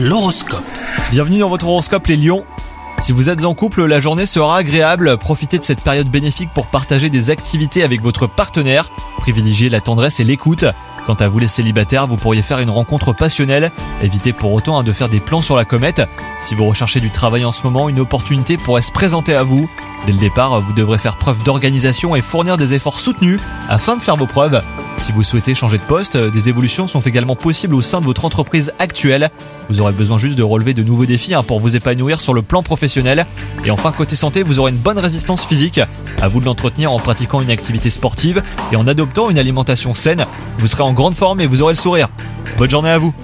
L'horoscope. Bienvenue dans votre horoscope les lions. Si vous êtes en couple, la journée sera agréable. Profitez de cette période bénéfique pour partager des activités avec votre partenaire. Privilégiez la tendresse et l'écoute. Quant à vous les célibataires, vous pourriez faire une rencontre passionnelle. Évitez pour autant hein, de faire des plans sur la comète. Si vous recherchez du travail en ce moment, une opportunité pourrait se présenter à vous. Dès le départ, vous devrez faire preuve d'organisation et fournir des efforts soutenus afin de faire vos preuves. Si vous souhaitez changer de poste, des évolutions sont également possibles au sein de votre entreprise actuelle. Vous aurez besoin juste de relever de nouveaux défis hein, pour vous épanouir sur le plan professionnel. Et enfin, côté santé, vous aurez une bonne résistance physique. À vous de l'entretenir en pratiquant une activité sportive et en adoptant une alimentation saine. Vous serez en grande forme et vous aurez le sourire. Bonne journée à vous